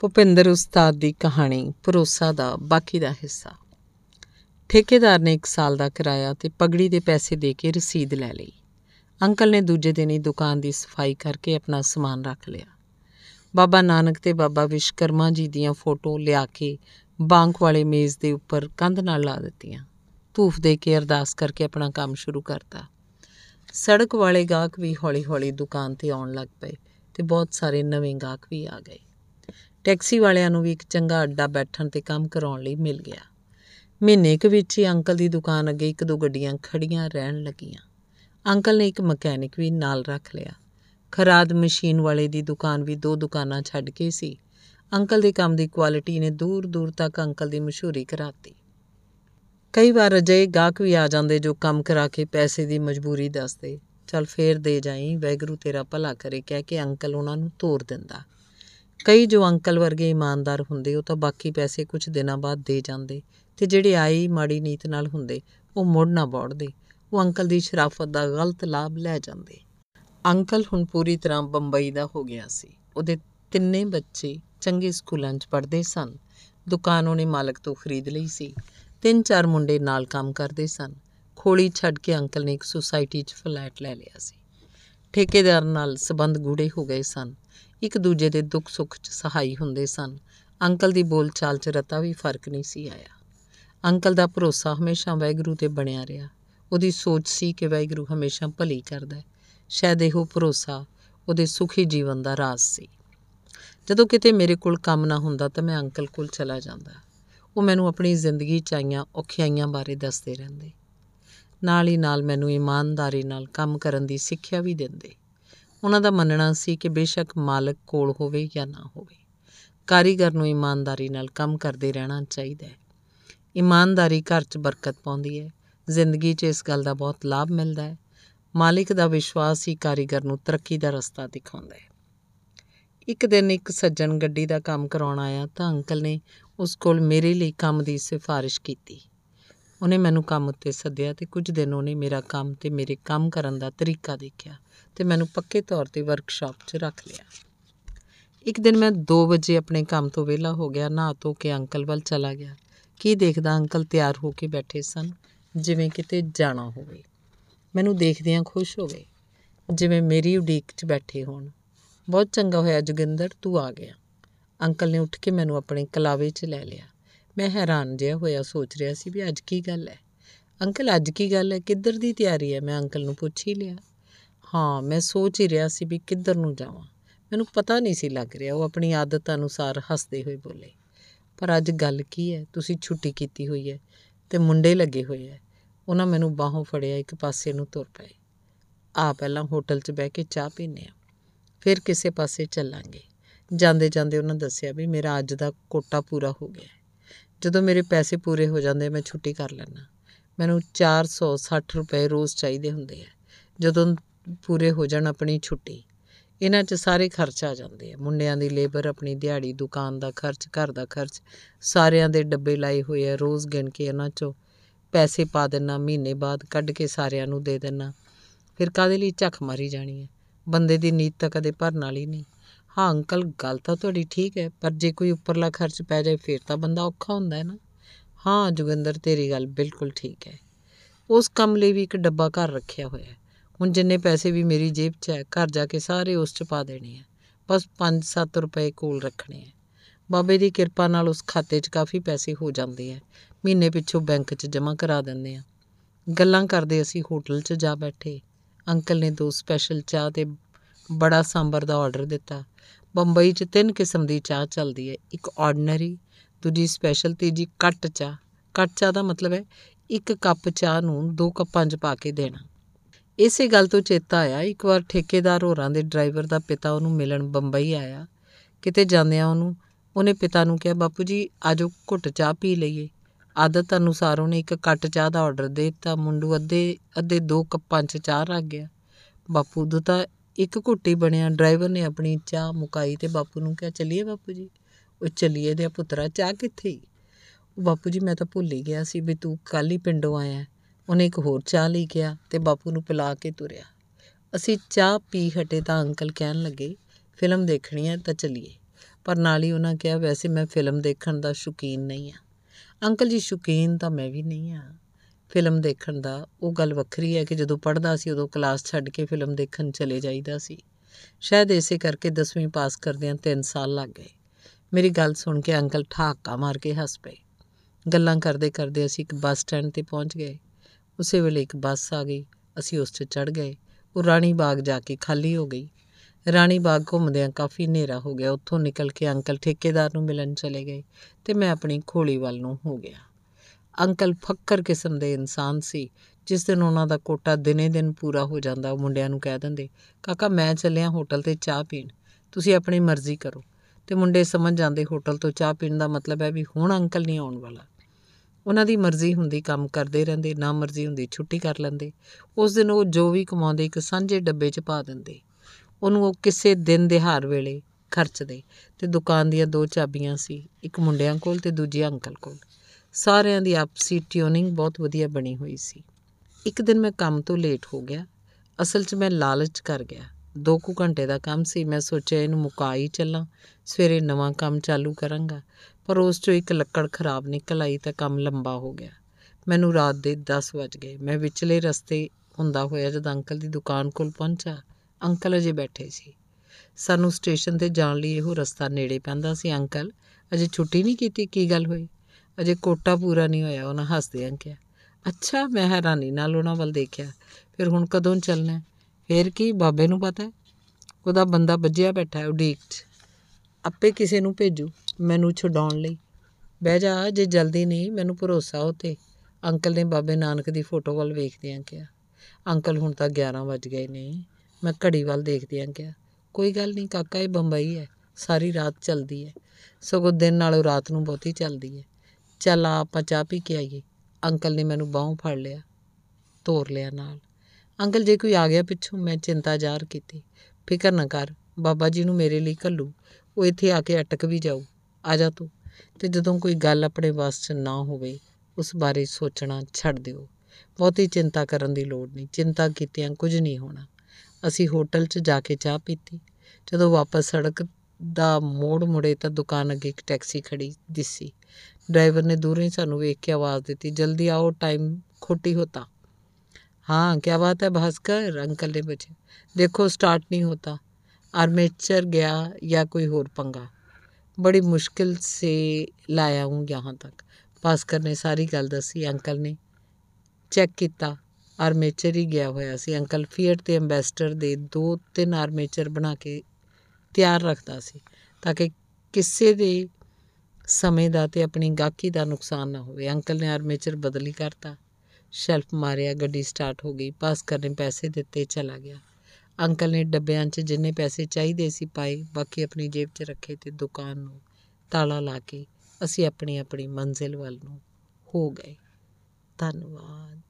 ਭੁਪਿੰਦਰ ਉਸਤਾਦ ਦੀ ਕਹਾਣੀ ਭਰੋਸਾ ਦਾ ਬਾਕੀ ਦਾ ਹਿੱਸਾ। ਠੇਕੇਦਾਰ ਨੇ 1 ਸਾਲ ਦਾ ਕਿਰਾਇਆ ਤੇ ਪਗੜੀ ਦੇ ਪੈਸੇ ਦੇ ਕੇ ਰਸੀਦ ਲੈ ਲਈ। ਅੰਕਲ ਨੇ ਦੂਜੇ ਦਿਨ ਹੀ ਦੁਕਾਨ ਦੀ ਸਫ਼ਾਈ ਕਰਕੇ ਆਪਣਾ ਸਮਾਨ ਰੱਖ ਲਿਆ। ਬਾਬਾ ਨਾਨਕ ਤੇ ਬਾਬਾ ਵਿਸ਼ਕਰਮਾ ਜੀ ਦੀਆਂ ਫੋਟੋ ਲਿਆ ਕੇ ਬਾਂਕ ਵਾਲੇ ਮੇਜ਼ ਦੇ ਉੱਪਰ ਕੰਧ ਨਾਲ ਲਾ ਦਿੱਤੀਆਂ। ਧੂਫ ਦੇ ਕੇ ਅਰਦਾਸ ਕਰਕੇ ਆਪਣਾ ਕੰਮ ਸ਼ੁਰੂ ਕਰਤਾ। ਸੜਕ ਵਾਲੇ ਗਾਹਕ ਵੀ ਹੌਲੀ-ਹੌਲੀ ਦੁਕਾਨ ਤੇ ਆਉਣ ਲੱਗ ਪਏ ਤੇ ਬਹੁਤ ਸਾਰੇ ਨਵੇਂ ਗਾਹਕ ਵੀ ਆ ਗਏ। ਟੈਕਸੀ ਵਾਲਿਆਂ ਨੂੰ ਵੀ ਇੱਕ ਚੰਗਾ ਅੱਡਾ ਬੈਠਣ ਤੇ ਕੰਮ ਕਰਾਉਣ ਲਈ ਮਿਲ ਗਿਆ। ਮਹੀਨੇ ਕੁ ਵਿੱਚ ਹੀ ਅੰਕਲ ਦੀ ਦੁਕਾਨ ਅੱਗੇ ਇੱਕ ਦੋ ਗੱਡੀਆਂ ਖੜੀਆਂ ਰਹਿਣ ਲੱਗੀਆਂ। ਅੰਕਲ ਨੇ ਇੱਕ ਮਕੈਨਿਕ ਵੀ ਨਾਲ ਰੱਖ ਲਿਆ। ਖਰਾਦ ਮਸ਼ੀਨ ਵਾਲੇ ਦੀ ਦੁਕਾਨ ਵੀ ਦੋ ਦੁਕਾਨਾਂ ਛੱਡ ਕੇ ਸੀ। ਅੰਕਲ ਦੇ ਕੰਮ ਦੀ ਕੁਆਲਿਟੀ ਨੇ ਦੂਰ-ਦੂਰ ਤੱਕ ਅੰਕਲ ਦੀ ਮਸ਼ਹੂਰੀ ਕਰਾਤੀ। ਕਈ ਵਾਰ ਅਜੇ ਗਾਹਕ ਵੀ ਆ ਜਾਂਦੇ ਜੋ ਕੰਮ ਕਰਾ ਕੇ ਪੈਸੇ ਦੀ ਮਜਬੂਰੀ ਦੱਸਦੇ, ਚਲ ਫੇਰ ਦੇ ਜਾਈ, ਵੈਗਰੂ ਤੇਰਾ ਭਲਾ ਕਰੇ, ਕਹਿ ਕੇ ਅੰਕਲ ਉਹਨਾਂ ਨੂੰ ਤੋਰ ਦਿੰਦਾ। ਕਈ ਜੋ ਅੰਕਲ ਵਰਗੇ ਇਮਾਨਦਾਰ ਹੁੰਦੇ, ਉਹ ਤਾਂ ਬਾਕੀ ਪੈਸੇ ਕੁਝ ਦਿਨਾਂ ਬਾਅਦ ਦੇ ਜਾਂਦੇ ਤੇ ਜਿਹੜੇ ਆਈ ਮਾੜੀ ਨੀਤ ਨਾਲ ਹੁੰਦੇ, ਉਹ ਮੁੜ ਨਾ ਬੋੜਦੇ। ਉਹ ਅੰਕਲ ਦੀ ਸ਼ਰਾਫਤ ਦਾ ਗਲਤ ਲਾਭ ਲੈ ਜਾਂਦੇ। ਅੰਕਲ ਹੁਣ ਪੂਰੀ ਤਰ੍ਹਾਂ ਬੰਬਈ ਦਾ ਹੋ ਗਿਆ ਸੀ। ਉਹਦੇ ਤਿੰਨੇ ਬੱਚੇ ਚੰਗੇ ਸਕੂਲਾਂ 'ਚ ਪੜ੍ਹਦੇ ਸਨ। ਦੁਕਾਨ ਉਹਨੇ ਮਾਲਕ ਤੋਂ ਖਰੀਦ ਲਈ ਸੀ। ਤਿੰਨ ਚਾਰ ਮੁੰਡੇ ਨਾਲ ਕੰਮ ਕਰਦੇ ਸਨ। ਖੋਲੀ ਛੱਡ ਕੇ ਅੰਕਲ ਨੇ ਇੱਕ ਸੁਸਾਇਟੀ 'ਚ ਫਲੈਟ ਲੈ ਲਿਆ ਸੀ। ਠੇਕੇਦਾਰ ਨਾਲ ਸਬੰਧ ਗੂੜੇ ਹੋ ਗਏ ਸਨ। ਇੱਕ ਦੂਜੇ ਦੇ ਦੁੱਖ ਸੁੱਖ 'ਚ ਸਹਾਈ ਹੁੰਦੇ ਸਨ। ਅੰਕਲ ਦੀ ਬੋਲ ਚਾਲ 'ਚ ਰਤਾ ਵੀ ਫ਼ਰਕ ਨਹੀਂ ਸੀ ਆਇਆ। ਅੰਕਲ ਦਾ ਭਰੋਸਾ ਹਮੇਸ਼ਾ ਵੈਗਰੂ ਤੇ ਬਣਿਆ ਰਿਹਾ। ਉਹਦੀ ਸੋਚ ਸੀ ਕਿ ਵੈਗਰੂ ਹਮੇਸ਼ਾ ਭਲੀ ਕਰਦਾ ਸ਼ਾਇਦ ਇਹੋ ਭਰੋਸਾ ਉਹਦੇ ਸੁਖੀ ਜੀਵਨ ਦਾ ਰਾਜ਼ ਸੀ। ਜਦੋਂ ਕਿਤੇ ਮੇਰੇ ਕੋਲ ਕੰਮ ਨਾ ਹੁੰਦਾ ਤਾਂ ਮੈਂ ਅੰਕਲ ਕੋਲ ਚਲਾ ਜਾਂਦਾ। ਉਹ ਮੈਨੂੰ ਆਪਣੀ ਜ਼ਿੰਦਗੀ ਚ ਆਈਆਂ ਔਖਿਆਈਆਂ ਬਾਰੇ ਦੱਸਦੇ ਰਹਿੰਦੇ। ਨਾਲ ਹੀ ਨਾਲ ਮੈਨੂੰ ਇਮਾਨਦਾਰੀ ਨਾਲ ਕੰਮ ਕਰਨ ਦੀ ਸਿੱਖਿਆ ਵੀ ਦਿੰਦੇ। ਉਹਨਾਂ ਦਾ ਮੰਨਣਾ ਸੀ ਕਿ ਬੇਸ਼ੱਕ ਮਾਲਕ ਕੋਲ ਹੋਵੇ ਜਾਂ ਨਾ ਹੋਵੇ। ਕਾਰੀਗਰ ਨੂੰ ਇਮਾਨਦਾਰੀ ਨਾਲ ਕੰਮ ਕਰਦੇ ਰਹਿਣਾ ਚਾਹੀਦਾ ਹੈ। ਇਮਾਨਦਾਰੀ ਘਰ 'ਚ ਬਰਕਤ ਪਾਉਂਦੀ ਹੈ। ਜ਼ਿੰਦਗੀ 'ਚ ਇਸ ਗੱਲ ਦਾ ਬਹੁਤ ਲਾਭ ਮਿਲਦਾ ਹੈ। ਮਾਲਿਕ ਦਾ ਵਿਸ਼ਵਾਸ ਹੀ ਕਾਰੀਗਰ ਨੂੰ ਤਰੱਕੀ ਦਾ ਰਸਤਾ ਦਿਖਾਉਂਦਾ ਹੈ। ਇੱਕ ਦਿਨ ਇੱਕ ਸੱਜਣ ਗੱਡੀ ਦਾ ਕੰਮ ਕਰਾਉਣ ਆਇਆ ਤਾਂ ਅੰਕਲ ਨੇ ਉਸ ਕੋਲ ਮੇਰੇ ਲਈ ਕੰਮ ਦੀ ਸਿਫਾਰਿਸ਼ ਕੀਤੀ। ਉਹਨੇ ਮੈਨੂੰ ਕੰਮ ਉੱਤੇ ਸੱਦਿਆ ਤੇ ਕੁਝ ਦਿਨ ਉਹਨੇ ਮੇਰਾ ਕੰਮ ਤੇ ਮੇਰੇ ਕੰਮ ਕਰਨ ਦਾ ਤਰੀਕਾ ਦੇਖਿਆ ਤੇ ਮੈਨੂੰ ਪੱਕੇ ਤੌਰ ਤੇ ਵਰਕਸ਼ਾਪ 'ਚ ਰੱਖ ਲਿਆ। ਇੱਕ ਦਿਨ ਮੈਂ 2 ਵਜੇ ਆਪਣੇ ਕੰਮ ਤੋਂ ਵਿਹਲਾ ਹੋ ਗਿਆ, ਨਹਾ ਧੋ ਕੇ ਅੰਕਲ ਵੱਲ ਚਲਾ ਗਿਆ। ਕੀ ਦੇਖਦਾ ਅੰਕਲ ਤਿਆਰ ਹੋ ਕੇ ਬੈਠੇ ਸਨ? ਜਿਵੇਂ ਕਿਤੇ ਜਾਣਾ ਹੋਵੇ। ਮੈਨੂੰ ਦੇਖਦਿਆਂ ਖੁਸ਼ ਹੋ ਗਏ। ਜਿਵੇਂ ਮੇਰੀ ਉਡੀਕ 'ਚ ਬੈਠੇ ਹੋਣ। ਬਹੁਤ ਚੰਗਾ ਹੋਇਆ ਜੋਗਿੰਦਰ, ਤੂੰ ਆ ਗਿਆ। ਅੰਕਲ ਨੇ ਉੱਠ ਕੇ ਮੈਨੂੰ ਆਪਣੇ ਕਲਾਵੇ 'ਚ ਲੈ ਲਿਆ। ਮੈਂ ਹੈਰਾਨ ਜਿਹਾ ਹੋਇਆ, ਸੋਚ ਰਿਹਾ ਸੀ ਵੀ ਅੱਜ ਕੀ ਗੱਲ ਹੈ? ਅੰਕਲ, ਅੱਜ ਕੀ ਗੱਲ ਹੈ? ਕਿੱਧਰ ਦੀ ਤਿਆਰੀ ਹੈ? ਮੈਂ ਅੰਕਲ ਨੂੰ ਪੁੱਛ ਹੀ ਲਿਆ। ਹਾਂ, ਮੈਂ ਸੋਚ ਹੀ ਰਿਹਾ ਸੀ ਵੀ ਕਿੱਧਰ ਨੂੰ ਜਾਵਾਂ। ਮੈਨੂੰ ਪਤਾ ਨਹੀਂ ਸੀ ਲੱਗ ਰਿਹਾ, ਉਹ ਆਪਣੀ ਆਦਤ ਅਨੁਸਾਰ ਹੱਸਦੇ ਹੋਏ ਬੋਲੇ। ਪਰ ਅੱਜ ਗੱਲ ਕੀ ਹੈ? ਤੁਸੀਂ ਛੁੱਟੀ ਕੀਤੀ ਹੋਈ ਹੈ ਤੇ ਮੁੰਡੇ ਲੱਗੇ ਹੋਏ ਹੈ। ਉਹਨਾਂ ਮੈਨੂੰ ਬਾਹੋਂ ਫੜਿਆ, ਇੱਕ ਪਾਸੇ ਨੂੰ ਤੁਰ ਪਏ। ਆ ਪਹਿਲਾਂ ਹੋਟਲ 'ਚ ਬਹਿ ਕੇ ਚਾਹ ਪੀਨੇ ਆ ਫਿਰ ਕਿਸੇ ਪਾਸੇ ਚੱਲਾਂਗੇ। ਜਾਂਦੇ ਜਾਂਦੇ ਉਹਨਾਂ ਦੱਸਿਆ ਵੀ ਮੇਰਾ ਅੱਜ ਦਾ ਕੋਟਾ ਪੂਰਾ ਹੋ ਗਿਆ ਜਦੋਂ ਮੇਰੇ ਪੈਸੇ ਪੂਰੇ ਹੋ ਜਾਂਦੇ, ਮੈਂ ਛੁੱਟੀ ਕਰ ਲੈਣਾ ਮੈਨੂੰ 460 ਰੁਪਏ ਰੋਜ਼ ਚਾਹੀਦੇ ਹੁੰਦੇ ਆ। ਜਦੋਂ ਪੂਰੇ ਹੋ ਜਾਣ ਆਪਣੀ ਛੁੱਟੀ, ਇਹਨਾਂ 'ਚ ਸਾਰੇ ਖਰਚ ਆ ਜਾਂਦੇ ਆ। ਮੁੰਡਿਆਂ ਦੀ ਲੇਬਰ, ਆਪਣੀ ਦਿਹਾੜੀ, ਦੁਕਾਨ ਦਾ ਖਰਚ, ਘਰ ਦਾ ਖਰਚ, ਸਾਰਿਆਂ ਦੇ ਡੱਬੇ ਲਾਏ ਹੋਏ ਆ, ਰੋਜ਼ ਗਿਣ ਕੇ ਇਹਨਾਂ 'ਚੋਂ ਪੈਸੇ ਪਾ ਦੇਣਾ ਮਹੀਨੇ ਬਾਅਦ ਕੱਢ ਕੇ ਸਾਰਿਆਂ ਨੂੰ ਦੇ ਦੇਣਾ ਫਿਰ ਕਾਦੇ ਲਈ ਝੱਖ ਮਾਰੀ ਜਾਣੀ ਹੈ ਬੰਦੇ ਦੀ ਨੀਤ ਤਾਂ ਕਦੇ ਭਰਨ ਵਾਲੀ ਨਹੀਂ। ਹਾਂ, ਅੰਕਲ, ਗੱਲ ਤਾਂ ਤੁਹਾਡੀ ਠੀਕ ਹੈ, ਪਰ ਜੇ ਕੋਈ ਉੱਪਰਲਾ ਖਰਚ ਪੈ ਜਾਏ, ਫਿਰ ਤਾਂ ਬੰਦਾ ਔਖਾ ਹੁੰਦਾ ਹੈ ਨਾ। ਹਾਂ, ਜੋਗਿੰਦਰ, ਤੇਰੀ ਗੱਲ ਬਿਲਕੁਲ ਠੀਕ ਹੈ। ਉਸ ਕੰਮ ਲਈ ਵੀ ਇੱਕ ਡੱਬਾ ਘਰ ਰੱਖਿਆ ਹੋਇਆ ਹੈ। ਹੁਣ ਜਿੰਨੇ ਪੈਸੇ ਵੀ ਮੇਰੀ ਜੇਬ 'ਚ ਹੈ, ਘਰ ਜਾ ਕੇ ਸਾਰੇ ਉਸ 'ਚ ਪਾ ਦੇਣੇ ਆ ਬਸ 5-7 ਰੁਪਏ ਕੋਲ ਰੱਖਣੇ ਆ ਬਾਬੇ ਦੀ ਕਿਰਪਾ ਨਾਲ ਉਸ ਖਾਤੇ 'ਚ ਕਾਫੀ ਪੈਸੇ ਹੋ ਜਾਂਦੇ ਆ ਮਹੀਨੇ ਪਿੱਛੋਂ ਬੈਂਕ 'ਚ ਜਮ੍ਹਾਂ ਕਰਾ ਦਿੰਦੇ ਆ ਗੱਲਾਂ ਕਰਦੇ ਅਸੀਂ ਹੋਟਲ 'ਚ ਜਾ ਬੈਠੇ। ਅੰਕਲ ਨੇ ਦੋ ਸਪੈਸ਼ਲ ਚਾਹ ਤੇ ਬੜਾ ਸਾਂਬਰ ਦਾ ਆਰਡਰ ਦਿੱਤਾ। ਬੰਬਈ 'ਚ ਤਿੰਨ ਕਿਸਮ ਦੀ ਚਾਹ ਚੱਲਦੀ ਹੈ। ਇੱਕ ਆਰਡੀਨਰੀ ਦੂਜੀ ਸਪੈਸ਼ਲ ਤੀਜੀ ਕੱਟ ਚਾਹ। ਕੱਟ ਚਾਹ ਦਾ ਮਤਲਬ ਹੈ ਇੱਕ ਕੱਪ ਚਾਹ ਨੂੰ ਦੋ ਕੱਪਾਂ 'ਚ ਪਾ ਕੇ ਦੇਣਾ। ਇਸੇ ਗੱਲ ਤੋਂ ਚੇਤਾ ਆਇਆ, ਇੱਕ ਵਾਰ ਠੇਕੇਦਾਰ ਹੋਰਾਂ ਦੇ ਡਰਾਈਵਰ ਦਾ ਪਿਤਾ ਉਹਨੂੰ ਮਿਲਣ ਬੰਬਈ ਆਇਆ। ਕਿਤੇ ਜਾਂਦਿਆਂ ਉਹਨੂੰ, ਉਹਨੇ ਪਿਤਾ ਨੂੰ ਕਿਹਾ, ਬਾਪੂ ਜੀ, ਆਜੋ ਘੁੱਟ ਚਾਹ ਪੀ ਲਈਏ। ਆਦਤ ਅਨੁਸਾਰ ਉਹਨੇ ਇੱਕ ਕੱਟ ਚਾਹ ਦਾ ਆਰਡਰ ਦੇ ਦਿੱਤਾ। ਮੁੰਡੂ ਅੱਧੇ ਅੱਧੇ ਦੋ ਕੱਪਾਂ 'ਚ ਚਾਹ ਰੱਖ ਗਿਆ। ਬਾਪੂ ਦਾ ਤਾਂ ਇੱਕ ਘੁੱਟੀ ਬਣਿਆ। ਡਰਾਈਵਰ ਨੇ ਆਪਣੀ ਚਾਹ ਮੁਕਾਈ ਤੇ ਬਾਪੂ ਨੂੰ ਕਿਹਾ, ਚੱਲੀਏ ਬਾਪੂ ਜੀ? ਉਹ ਚੱਲੀਏ ਦੇ ਪੁੱਤਰਾ, ਚਾਹ ਕਿੱਥੇ ਉਹ ਬਾਪੂ ਜੀ, ਮੈਂ ਤਾਂ ਭੁੱਲ ਹੀ ਗਿਆ ਸੀ ਵੀ ਤੂੰ ਕੱਲ ਹੀ ਪਿੰਡੋਂ ਆਇਆ। ਉਹਨੇ ਇੱਕ ਹੋਰ ਚਾਹ ਲਈ ਗਿਆ ਤੇ ਬਾਪੂ ਨੂੰ ਪਿਲਾ ਕੇ ਤੁਰਿਆ। ਅਸੀਂ ਚਾਹ ਪੀ ਹਟੇ ਤਾਂ ਅੰਕਲ ਕਹਿਣ ਲੱਗੇ, ਫਿਲਮ ਦੇਖਣੀ ਹੈ ਤਾਂ ਚੱਲੀਏ। ਪਰ ਨਾਲ ਹੀ ਉਹਨਾਂ ਕਿਹਾ, ਵੈਸੇ ਮੈਂ ਫਿਲਮ ਦੇਖਣ ਦਾ ਸ਼ੌਕੀਨ ਨਹੀਂ ਆ। ਅੰਕਲ ਜੀ, ਸ਼ੌਕੀਨ ਤਾਂ ਮੈਂ ਵੀ ਨਹੀਂ ਆ। ਫਿਲਮ ਦੇਖਣ ਦਾ, ਉਹ ਗੱਲ ਵੱਖਰੀ ਹੈ ਕਿ ਜਦੋਂ ਪੜ੍ਹਦਾ ਸੀ ਉਦੋਂ ਕਲਾਸ ਛੱਡ ਕੇ ਫਿਲਮ ਦੇਖਣ ਚਲੇ ਜਾਈਦਾ ਸੀ। ਸ਼ਾਇਦ ਇਸੇ ਕਰਕੇ 10ਵੀਂ ਪਾਸ ਕਰਦਿਆਂ 3 ਸਾਲ ਲੱਗ ਗਏ। ਮੇਰੀ ਗੱਲ ਸੁਣ ਕੇ ਅੰਕਲ ਠਾਕਾ ਮਾਰ ਕੇ ਹੱਸ ਪਏ। ਗੱਲਾਂ ਕਰਦੇ ਕਰਦੇ ਅਸੀਂ ਇੱਕ ਬੱਸ ਸਟੈਂਡ ਤੇ ਪਹੁੰਚ ਗਏ। ਉਸੇ ਵੇਲੇ ਇੱਕ ਬੱਸ ਆ ਗਈ। ਅਸੀਂ ਉਸ 'ਚ ਚੜ੍ਹ ਗਏ। ਉਹ ਰਾਣੀ ਬਾਗ ਜਾ ਕੇ ਖਾਲੀ ਹੋ ਗਈ। ਰਾਣੀ ਬਾਗ ਘੁੰਮਦਿਆਂ ਕਾਫੀ ਹਨੇਰਾ ਹੋ ਗਿਆ। ਉੱਥੋਂ ਨਿਕਲ ਕੇ ਅੰਕਲ ਠੇਕੇਦਾਰ ਨੂੰ ਮਿਲਣ ਚਲੇ ਗਏ ਤੇ ਮੈਂ ਆਪਣੀ ਖੋਲੀ ਵੱਲ ਨੂੰ ਹੋ ਗਿਆ। ਅੰਕਲ ਫੱਕਰ ਕਿਸਮ ਦੇ ਇਨਸਾਨ ਸੀ, ਜਿਸ ਦਿਨ ਉਹਨਾਂ ਦਾ ਕੋਟਾ ਦਿਨੇ ਦਿਨ ਪੂਰਾ ਹੋ ਜਾਂਦਾ, ਉਹ ਮੁੰਡਿਆਂ ਨੂੰ ਕਹਿ ਦਿੰਦੇ, ਕਾਕਾ, ਮੈਂ ਚੱਲਿਆ ਹੋਟਲ ਤੇ ਚਾਹ ਪੀਣ, ਤੁਸੀਂ ਆਪਣੀ ਮਰਜ਼ੀ ਕਰੋ। ਤੇ ਮੁੰਡੇ ਸਮਝ ਜਾਂਦੇ, ਹੋਟਲ ਤੋਂ ਚਾਹ ਪੀਣ ਦਾ ਮਤਲਬ ਹੈ ਵੀ ਹੁਣ ਅੰਕਲ ਨਹੀਂ ਆਉਣ ਵਾਲਾ। ਉਹਨਾਂ ਦੀ ਮਰਜ਼ੀ ਹੁੰਦੀ, ਕੰਮ ਕਰਦੇ ਰਹਿੰਦੇ, ਨਾ ਮਰਜ਼ੀ ਹੁੰਦੀ, ਛੁੱਟੀ ਕਰ ਲੈਂਦੇ। ਉਸ ਦਿਨ ਉਹ ਜੋ ਵੀ ਕਮਾਉਂਦੇ, ਇੱਕ ਸਾਂਝੇ ਡੱਬੇ 'ਚ ਪਾ ਦਿੰਦੇ। ਉਹਨੂੰ ਉਹ ਕਿਸੇ ਦਿਨ ਦਿਹਾੜ ਵੇਲੇ ਖਰਚਦੇ। ਤੇ ਦੁਕਾਨ ਦੀਆਂ ਦੋ ਚਾਬੀਆਂ ਸੀ, ਇੱਕ ਮੁੰਡਿਆਂ ਕੋਲ ਤੇ ਦੂਜੀ ਅੰਕਲ ਕੋਲ। ਸਾਰਿਆਂ ਦੀ ਆਪਸੀ ਟਿਊਨਿੰਗ ਬਹੁਤ ਵਧੀਆ ਬਣੀ ਹੋਈ ਸੀ। ਇੱਕ ਦਿਨ ਮੈਂ ਕੰਮ ਤੋਂ ਲੇਟ ਹੋ ਗਿਆ। ਅਸਲ 'ਚ ਮੈਂ ਲਾਲਚ ਕਰ ਗਿਆ। ਦੋ ਕੁ ਘੰਟੇ ਦਾ ਕੰਮ ਸੀ। ਮੈਂ ਸੋਚਿਆ ਇਹਨੂੰ ਮੁਕਾ ਹੀ ਚੱਲਾਂ। ਸਵੇਰੇ ਨਵਾਂ ਕੰਮ ਚਾਲੂ ਕਰਾਂਗਾ। ਪਰ ਉਸ 'ਚੋਂ ਇੱਕ ਲੱਕੜ ਖਰਾਬ ਨਿਕਲ ਆਈ ਤਾਂ ਕੰਮ ਲੰਬਾ ਹੋ ਗਿਆ। ਮੈਨੂੰ ਰਾਤ ਦੇ 10 ਵਜ ਗਏ। ਮੈਂ ਵਿਚਲੇ ਰਸਤੇ ਹੁੰਦਾ ਹੋਇਆ ਜਦ ਅੰਕਲ ਦੀ ਦੁਕਾਨ ਕੋਲ ਪਹੁੰਚਾ, ਅੰਕਲ ਅਜੇ ਬੈਠੇ ਸੀ। ਸਾਨੂੰ ਸਟੇਸ਼ਨ ਤੇ ਜਾਣ ਲਈ ਇਹੋ ਰਸਤਾ ਨੇੜੇ ਪੈਂਦਾ ਸੀ। ਅੰਕਲ, ਅਜੇ ਛੁੱਟੀ ਨਹੀਂ ਕੀਤੀ? ਕੀ ਗੱਲ ਹੋਈ? ਅਜੇ ਕੋਟਾ ਪੂਰਾ ਨਹੀਂ ਹੋਇਆ, ਉਹਨਾਂ ਹੱਸਦਿਆਂ ਕਿਹਾ ਅੱਛਾ, ਮੈਂ ਹੈਰਾਨੀ ਨਾਲ ਉਹਨਾਂ ਵੱਲ ਦੇਖਿਆ। ਫਿਰ ਹੁਣ ਕਦੋਂ ਚੱਲਣਾ ਹੈ? ਫਿਰ ਕੀ, ਬਾਬੇ ਨੂੰ ਪਤਾ ਹੈ? ਉਹਦਾ ਬੰਦਾ ਵੱਜਿਆ ਬੈਠਾ ਹੈ ਉਡੀਕ 'ਚ। ਆਪੇ ਕਿਸੇ ਨੂੰ ਭੇਜੂ ਮੈਨੂੰ ਛਡਾਉਣ ਲਈ। ਬਹਿ ਜਾ, ਜੇ ਜਲਦੀ ਨਹੀਂ, ਮੈਨੂੰ ਭਰੋਸਾ ਉਹ ਤੇ ਅੰਕਲ ਨੇ ਬਾਬੇ ਨਾਨਕ ਦੀ ਫੋਟੋ ਵੱਲ ਵੇਖਦਿਆਂ ਕਿਹਾ। ਅੰਕਲ ਹੁਣ ਤਾਂ 11 ਵੱਜ ਗਏ ਨੇ। ਮੈਂ ਘੜੀ ਵੱਲ ਦੇਖਦਿਆਂ ਕਿਹਾ, ਕੋਈ ਗੱਲ ਨਹੀਂ ਕਾਕਾ, ਇਹ ਬੰਬਈ ਹੈ। ਸਾਰੀ ਰਾਤ ਚੱਲਦੀ ਹੈ। ਸਗੋਂ ਦਿਨ ਨਾਲੋਂ ਰਾਤ ਨੂੰ ਬਹੁਤੀ ਚੱਲਦੀ ਹੈ। ਚੱਲ ਆ, ਆਪਾਂ ਚਾਹ ਪੀ ਕੇ ਆਈਏ। ਅੰਕਲ ਨੇ ਮੈਨੂੰ ਬਾਹੋਂ ਫੜ ਲਿਆ ਤੋਰ ਲਿਆ ਨਾਲ। ਅੰਕਲ ਜੇ ਕੋਈ ਆ ਗਿਆ ਪਿੱਛੋਂ, ਮੈਂ ਚਿੰਤਾ ਜ਼ਾਹਰ ਕੀਤੀ। ਫਿਕਰ ਨਾ ਕਰ, ਬਾਬਾ ਜੀ ਨੂੰ ਮੇਰੇ ਲਈ ਘੱਲੂ। ਉਹ ਇੱਥੇ ਆ ਕੇ ਅਟਕ ਵੀ ਜਾਊ। ਆ ਜਾ ਤੂੰ। ਤੇ ਜਦੋਂ ਕੋਈ ਗੱਲ ਆਪਣੇ ਵੱਸ 'ਚ ਨਾ ਹੋਵੇ, ਉਸ ਬਾਰੇ ਸੋਚਣਾ ਛੱਡ ਦਿਓ। ਬਹੁਤੀ ਚਿੰਤਾ ਕਰਨ ਦੀ ਲੋੜ ਨਹੀਂ। ਚਿੰਤਾ ਕੀਤਿਆਂ ਕੁਝ ਨਹੀਂ ਹੋਣਾ। ਅਸੀਂ ਹੋਟਲ 'ਚ ਜਾ ਕੇ ਚਾਹ ਪੀਤੀ। ਜਦੋਂ ਵਾਪਸ ਸੜਕ ਦਾ ਮੋੜ ਮੁੜੇ ਤਾਂ ਦੁਕਾਨ ਅੱਗੇ ਇੱਕ ਟੈਕਸੀ ਖੜੀ ਦਿਸੀ ਡਰਾਈਵਰ ਨੇ ਦੂਰੋਂ ਹੀ ਸਾਨੂੰ ਵੇਖ ਕੇ ਆਵਾਜ਼ ਦਿੱਤੀ ਜਲਦੀ ਆਓ ਟਾਈਮ ਖੋਟੀ ਹੋਤਾ हाँ क्या बात है भास्कर अंकल ने पूछा देखो स्टार्ट नहीं होता आर्मेचर गया या कोई और पंगा बड़ी मुश्किल से लाया हूँ यहाँ तक ਭਾਸਕਰ ਨੇ ਸਾਰੀ ਗੱਲ ਦੱਸੀ ਅੰਕਲ ਨੇ ਚੈੱਕ ਕੀਤਾ ਆਰਮੇਚਰ ਹੀ ਗਿਆ ਹੋਇਆ ਸੀ ਅੰਕਲ ਫੀਅਟ ਤੇ ਐਮਬੈਸਡਰ ਦੇ ਦੋ ਤਿੰਨ ਆਰਮੇਚਰ ਬਣਾ ਕੇ ਤਿਆਰ ਰੱਖਦਾ ਸੀ ਤਾਂ ਕਿ ਕਿਸੇ ਦੇ ਸਮੇਂ ਦਾ ਤੇ ਆਪਣੀ ਗਾਹਕੀ ਦਾ ਨੁਕਸਾਨ ਨਾ ਹੋਵੇ। ਅੰਕਲ ਨੇ ਆਰਮੇਚਰ ਬਦਲੀ ਕਰਤਾ। ਸ਼ੈਲਫ ਮਾਰਿਆ, ਗੱਡੀ ਸਟਾਰਟ ਹੋ ਗਈ। ਭਾਸਕਰ ਨੇ ਪੈਸੇ ਦਿੱਤੇ, ਚਲਾ ਗਿਆ। ਅੰਕਲ ਨੇ ਡੱਬਿਆਂ 'ਚ ਜਿੰਨੇ ਪੈਸੇ ਚਾਹੀਦੇ ਸੀ ਪਾਏ, ਬਾਕੀ ਆਪਣੀ ਜੇਬ 'ਚ ਰੱਖੇ ਤੇ ਦੁਕਾਨ ਨੂੰ ਤਾਲਾ ਲਾ ਕੇ ਅਸੀਂ ਆਪਣੀ ਆਪਣੀ ਮੰਜ਼ਿਲ ਵੱਲ ਨੂੰ ਹੋ ਗਏ। ਧੰਨਵਾਦ।